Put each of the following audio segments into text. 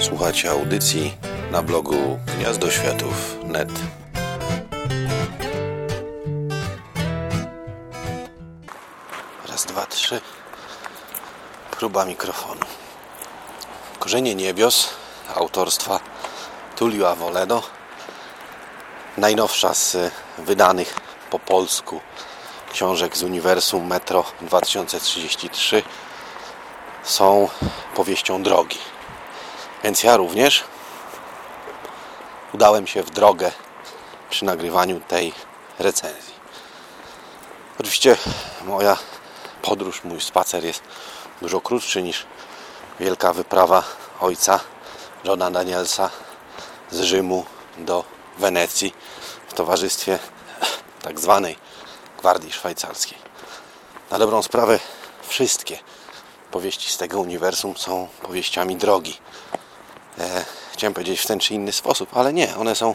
Słuchacie audycji na blogu gniazdoświatów.net. Raz, dwa, trzy. Próba mikrofonu. Korzenie niebios autorstwa Tullio Avoledo. Najnowsza z wydanych po polsku książek z Uniwersum Metro 2033 są powieścią drogi. Więc ja również udałem się w drogę przy nagrywaniu tej recenzji. Oczywiście moja podróż, mój spacer jest dużo krótszy niż wielka wyprawa ojca Johna Danielsa z Rzymu do Wenecji w towarzystwie tak zwanej Gwardii Szwajcarskiej. Na dobrą sprawę wszystkie powieści z tego uniwersum są powieściami drogi. E, chciałem powiedzieć w ten czy inny sposób, ale nie, one są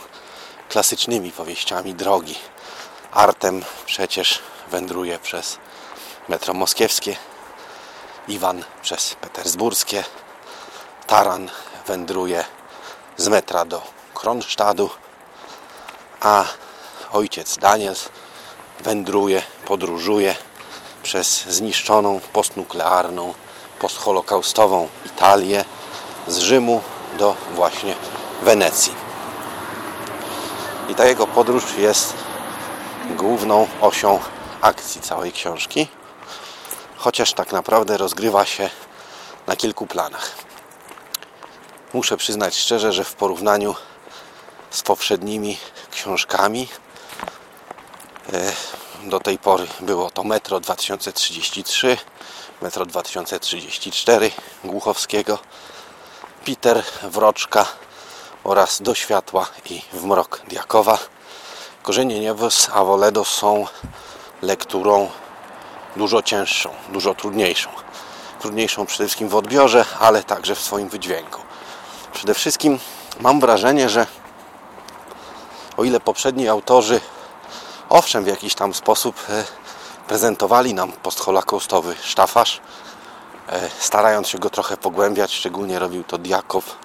klasycznymi powieściami drogi. Artem przecież wędruje przez metro moskiewskie, Iwan przez petersburskie, Taran wędruje z metra do Kronstadtu, a ojciec Daniels wędruje, podróżuje przez zniszczoną postnuklearną, postholokaustową Italię z Rzymu do właśnie Wenecji. I ta jego podróż jest główną osią akcji całej książki, chociaż tak naprawdę rozgrywa się na kilku planach. Muszę przyznać szczerze, że w porównaniu z poprzednimi książkami e, do tej pory było to Metro 2033, Metro 2034 Głuchowskiego, Peter Wroczka oraz Do światła i w mrok Diakowa. Korzenie Niewos Avoledo są lekturą dużo cięższą, dużo trudniejszą. Trudniejszą przede wszystkim w odbiorze, ale także w swoim wydźwięku. Przede wszystkim mam wrażenie, że o ile poprzedni autorzy owszem w jakiś tam sposób e, prezentowali nam postholokaustowy sztafasz, starając się go trochę pogłębiać, szczególnie robił to Diakow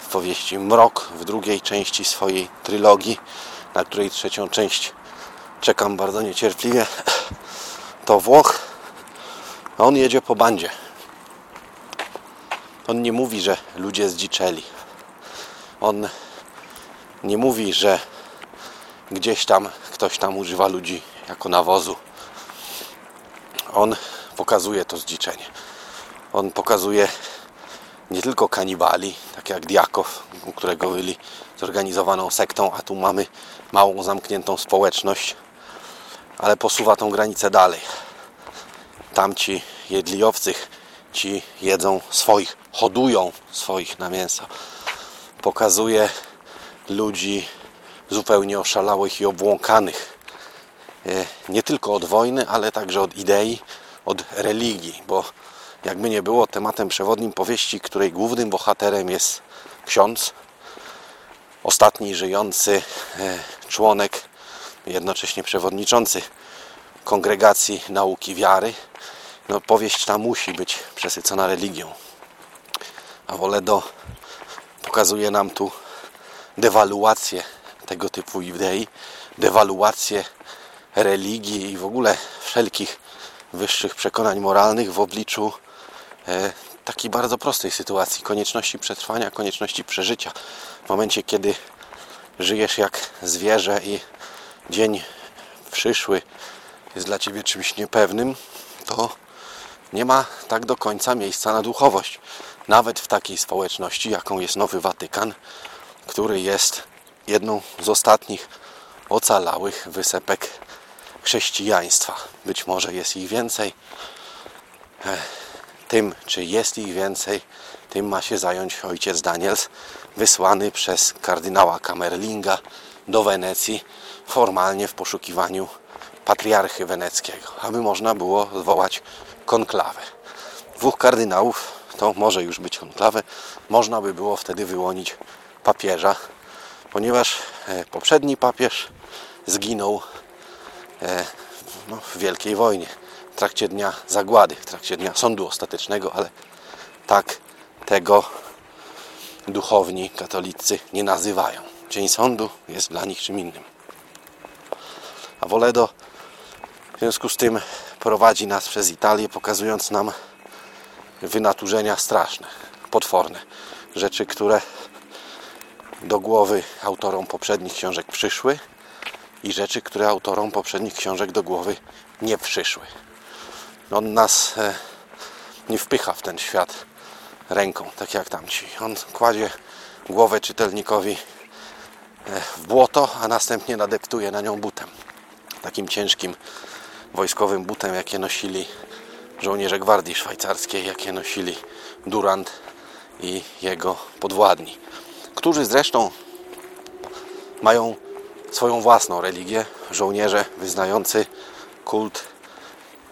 w powieści Mrok w drugiej części swojej trylogii, na której trzecią część czekam bardzo niecierpliwie, to Włoch on jedzie po bandzie. On nie mówi, że ludzie zdziczeli. On nie mówi, że gdzieś tam ktoś tam używa ludzi jako nawozu. On pokazuje to zdziczenie. On pokazuje nie tylko kanibali, tak jak Diakow, którego byli zorganizowaną sektą, a tu mamy małą, zamkniętą społeczność, ale posuwa tą granicę dalej. Tamci jedli owcych, ci jedzą swoich, hodują swoich na mięso. Pokazuje ludzi zupełnie oszalałych i obłąkanych. E, nie tylko od wojny, ale także od idei, od religii, bo jakby nie było tematem przewodnim powieści, której głównym bohaterem jest ksiądz, ostatni żyjący e, członek, jednocześnie przewodniczący kongregacji nauki wiary. No, powieść ta musi być przesycona religią. A Woledo pokazuje nam tu dewaluację tego typu idei, dewaluację religii i w ogóle wszelkich wyższych przekonań moralnych w obliczu takiej bardzo prostej sytuacji, konieczności przetrwania, konieczności przeżycia. W momencie, kiedy żyjesz jak zwierzę i dzień przyszły jest dla Ciebie czymś niepewnym, to nie ma tak do końca miejsca na duchowość. Nawet w takiej społeczności, jaką jest Nowy Watykan, który jest jedną z ostatnich ocalałych wysepek chrześcijaństwa. Być może jest ich więcej. Tym, czy jest ich więcej, tym ma się zająć ojciec Daniels, wysłany przez kardynała Kamerlinga do Wenecji formalnie w poszukiwaniu patriarchy weneckiego, aby można było zwołać konklawę. Dwóch kardynałów to może już być konklawę, można by było wtedy wyłonić papieża, ponieważ e, poprzedni papież zginął e, no, w Wielkiej Wojnie, trakcie dnia zagłady, w trakcie dnia sądu ostatecznego, ale tak tego duchowni katolicy nie nazywają. Dzień sądu jest dla nich czym innym. A Woledo w związku z tym prowadzi nas przez Italię, pokazując nam wynaturzenia straszne, potworne. Rzeczy, które do głowy autorom poprzednich książek przyszły i rzeczy, które autorom poprzednich książek do głowy nie przyszły. On nas e, nie wpycha w ten świat ręką, tak jak tamci. On kładzie głowę czytelnikowi e, w błoto, a następnie nadeptuje na nią butem. Takim ciężkim wojskowym butem, jakie nosili żołnierze gwardii szwajcarskiej, jakie nosili Durand i jego podwładni, którzy zresztą mają swoją własną religię, żołnierze wyznający kult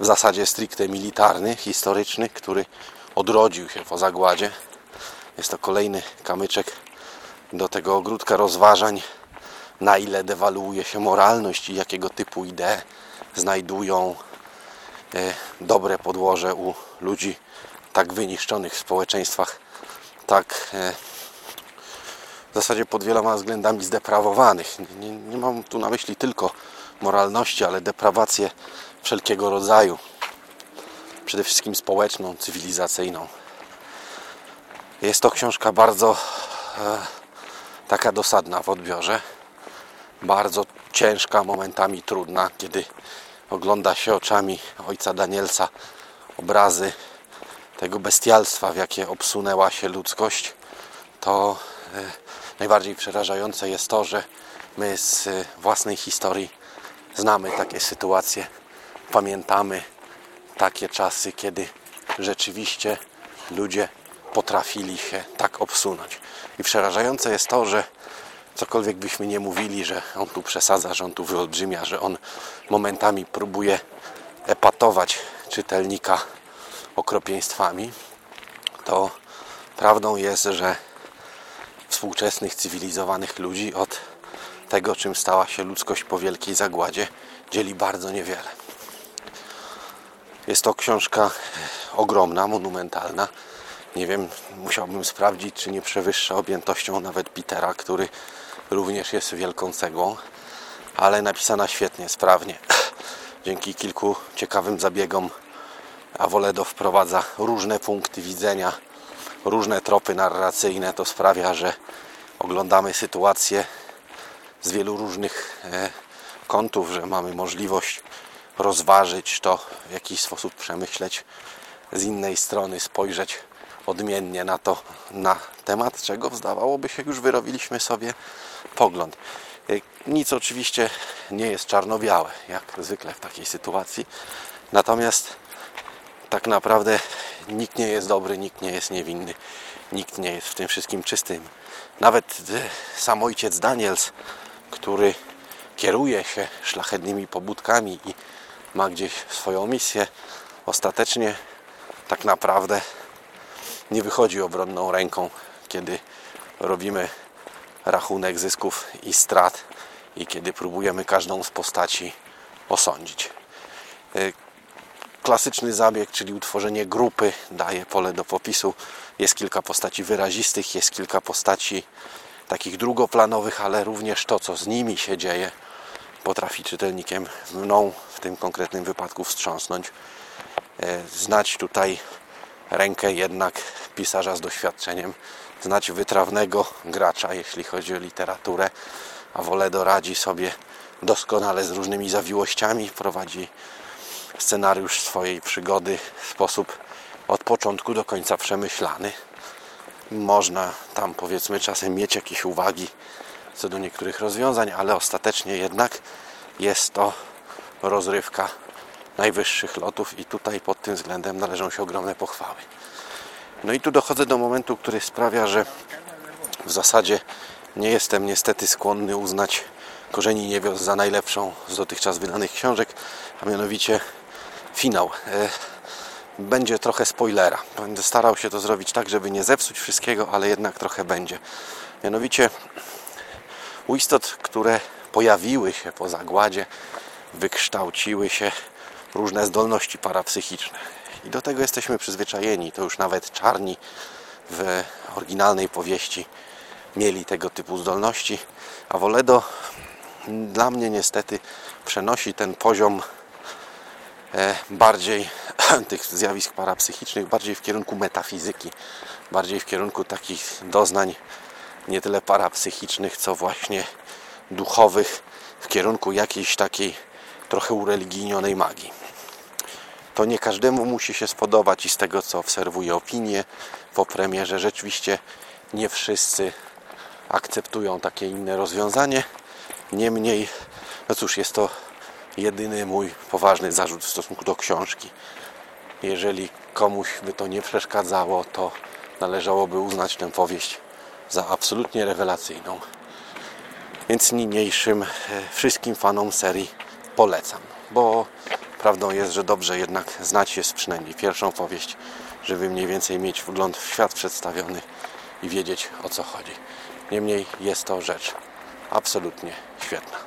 w zasadzie stricte militarny, historyczny, który odrodził się po zagładzie. Jest to kolejny kamyczek do tego ogródka rozważań, na ile dewaluuje się moralność i jakiego typu idee znajdują e, dobre podłoże u ludzi tak wyniszczonych w społeczeństwach, tak e, w zasadzie pod wieloma względami zdeprawowanych. Nie, nie mam tu na myśli tylko moralności, ale deprawację wszelkiego rodzaju. Przede wszystkim społeczną, cywilizacyjną. Jest to książka bardzo e, taka dosadna w odbiorze. Bardzo ciężka, momentami trudna, kiedy ogląda się oczami ojca Danielsa obrazy tego bestialstwa, w jakie obsunęła się ludzkość, to e, najbardziej przerażające jest to, że my z e, własnej historii znamy takie sytuacje, pamiętamy takie czasy, kiedy rzeczywiście ludzie potrafili się tak obsunąć. I przerażające jest to, że cokolwiek byśmy nie mówili, że on tu przesadza, że on tu wyolbrzymia, że on momentami próbuje epatować czytelnika okropieństwami, to prawdą jest, że współczesnych, cywilizowanych ludzi od tego, czym stała się ludzkość po wielkiej zagładzie, dzieli bardzo niewiele. Jest to książka ogromna, monumentalna. Nie wiem, musiałbym sprawdzić, czy nie przewyższa objętością nawet Petera, który również jest wielką cegłą, ale napisana świetnie, sprawnie. Dzięki kilku ciekawym zabiegom Avoledo wprowadza różne punkty widzenia, różne tropy narracyjne. To sprawia, że oglądamy sytuację z wielu różnych e, kątów, że mamy możliwość rozważyć to, w jakiś sposób przemyśleć z innej strony, spojrzeć odmiennie na to, na temat, czego zdawałoby się już wyrobiliśmy sobie pogląd. E, nic oczywiście nie jest czarno-białe, jak zwykle w takiej sytuacji. Natomiast tak naprawdę nikt nie jest dobry, nikt nie jest niewinny, nikt nie jest w tym wszystkim czystym. Nawet e, sam ojciec Daniels, który kieruje się szlachetnymi pobudkami i ma gdzieś swoją misję, ostatecznie tak naprawdę nie wychodzi obronną ręką, kiedy robimy rachunek zysków i strat i kiedy próbujemy każdą z postaci osądzić. E, klasyczny zabieg, czyli utworzenie grupy, daje pole do popisu. Jest kilka postaci wyrazistych, jest kilka postaci takich drugoplanowych, ale również to, co z nimi się dzieje, potrafi czytelnikiem mną w tym konkretnym wypadku wstrząsnąć. E, znać tutaj rękę jednak pisarza z doświadczeniem, znać wytrawnego gracza, jeśli chodzi o literaturę, a Woledo radzi sobie doskonale z różnymi zawiłościami, prowadzi scenariusz swojej przygody w sposób od początku do końca przemyślany. Można tam powiedzmy czasem mieć jakieś uwagi co do niektórych rozwiązań, ale ostatecznie jednak jest to rozrywka najwyższych lotów i tutaj pod tym względem należą się ogromne pochwały. No i tu dochodzę do momentu, który sprawia, że w zasadzie nie jestem niestety skłonny uznać Korzeni Niewios za najlepszą z dotychczas wydanych książek, a mianowicie finał. E, będzie trochę spoilera. Będę starał się to zrobić tak, żeby nie zepsuć wszystkiego, ale jednak trochę będzie. Mianowicie u istot, które pojawiły się po zagładzie, wykształciły się różne zdolności parapsychiczne. I do tego jesteśmy przyzwyczajeni. To już nawet czarni w oryginalnej powieści mieli tego typu zdolności, a Woledo dla mnie niestety przenosi ten poziom e, bardziej tych zjawisk parapsychicznych, bardziej w kierunku metafizyki, bardziej w kierunku takich doznań nie tyle parapsychicznych, co właśnie duchowych, w kierunku jakiejś takiej trochę ureligijnionej magii. To nie każdemu musi się spodobać i z tego co obserwuję opinie po premierze rzeczywiście nie wszyscy akceptują takie inne rozwiązanie. Niemniej, no cóż, jest to jedyny mój poważny zarzut w stosunku do książki. Jeżeli komuś by to nie przeszkadzało, to należałoby uznać tę powieść za absolutnie rewelacyjną. Więc niniejszym e, wszystkim fanom serii polecam, bo prawdą jest, że dobrze jednak znać jest przynajmniej pierwszą powieść, żeby mniej więcej mieć wgląd w świat przedstawiony i wiedzieć o co chodzi. Niemniej jest to rzecz absolutnie świetna.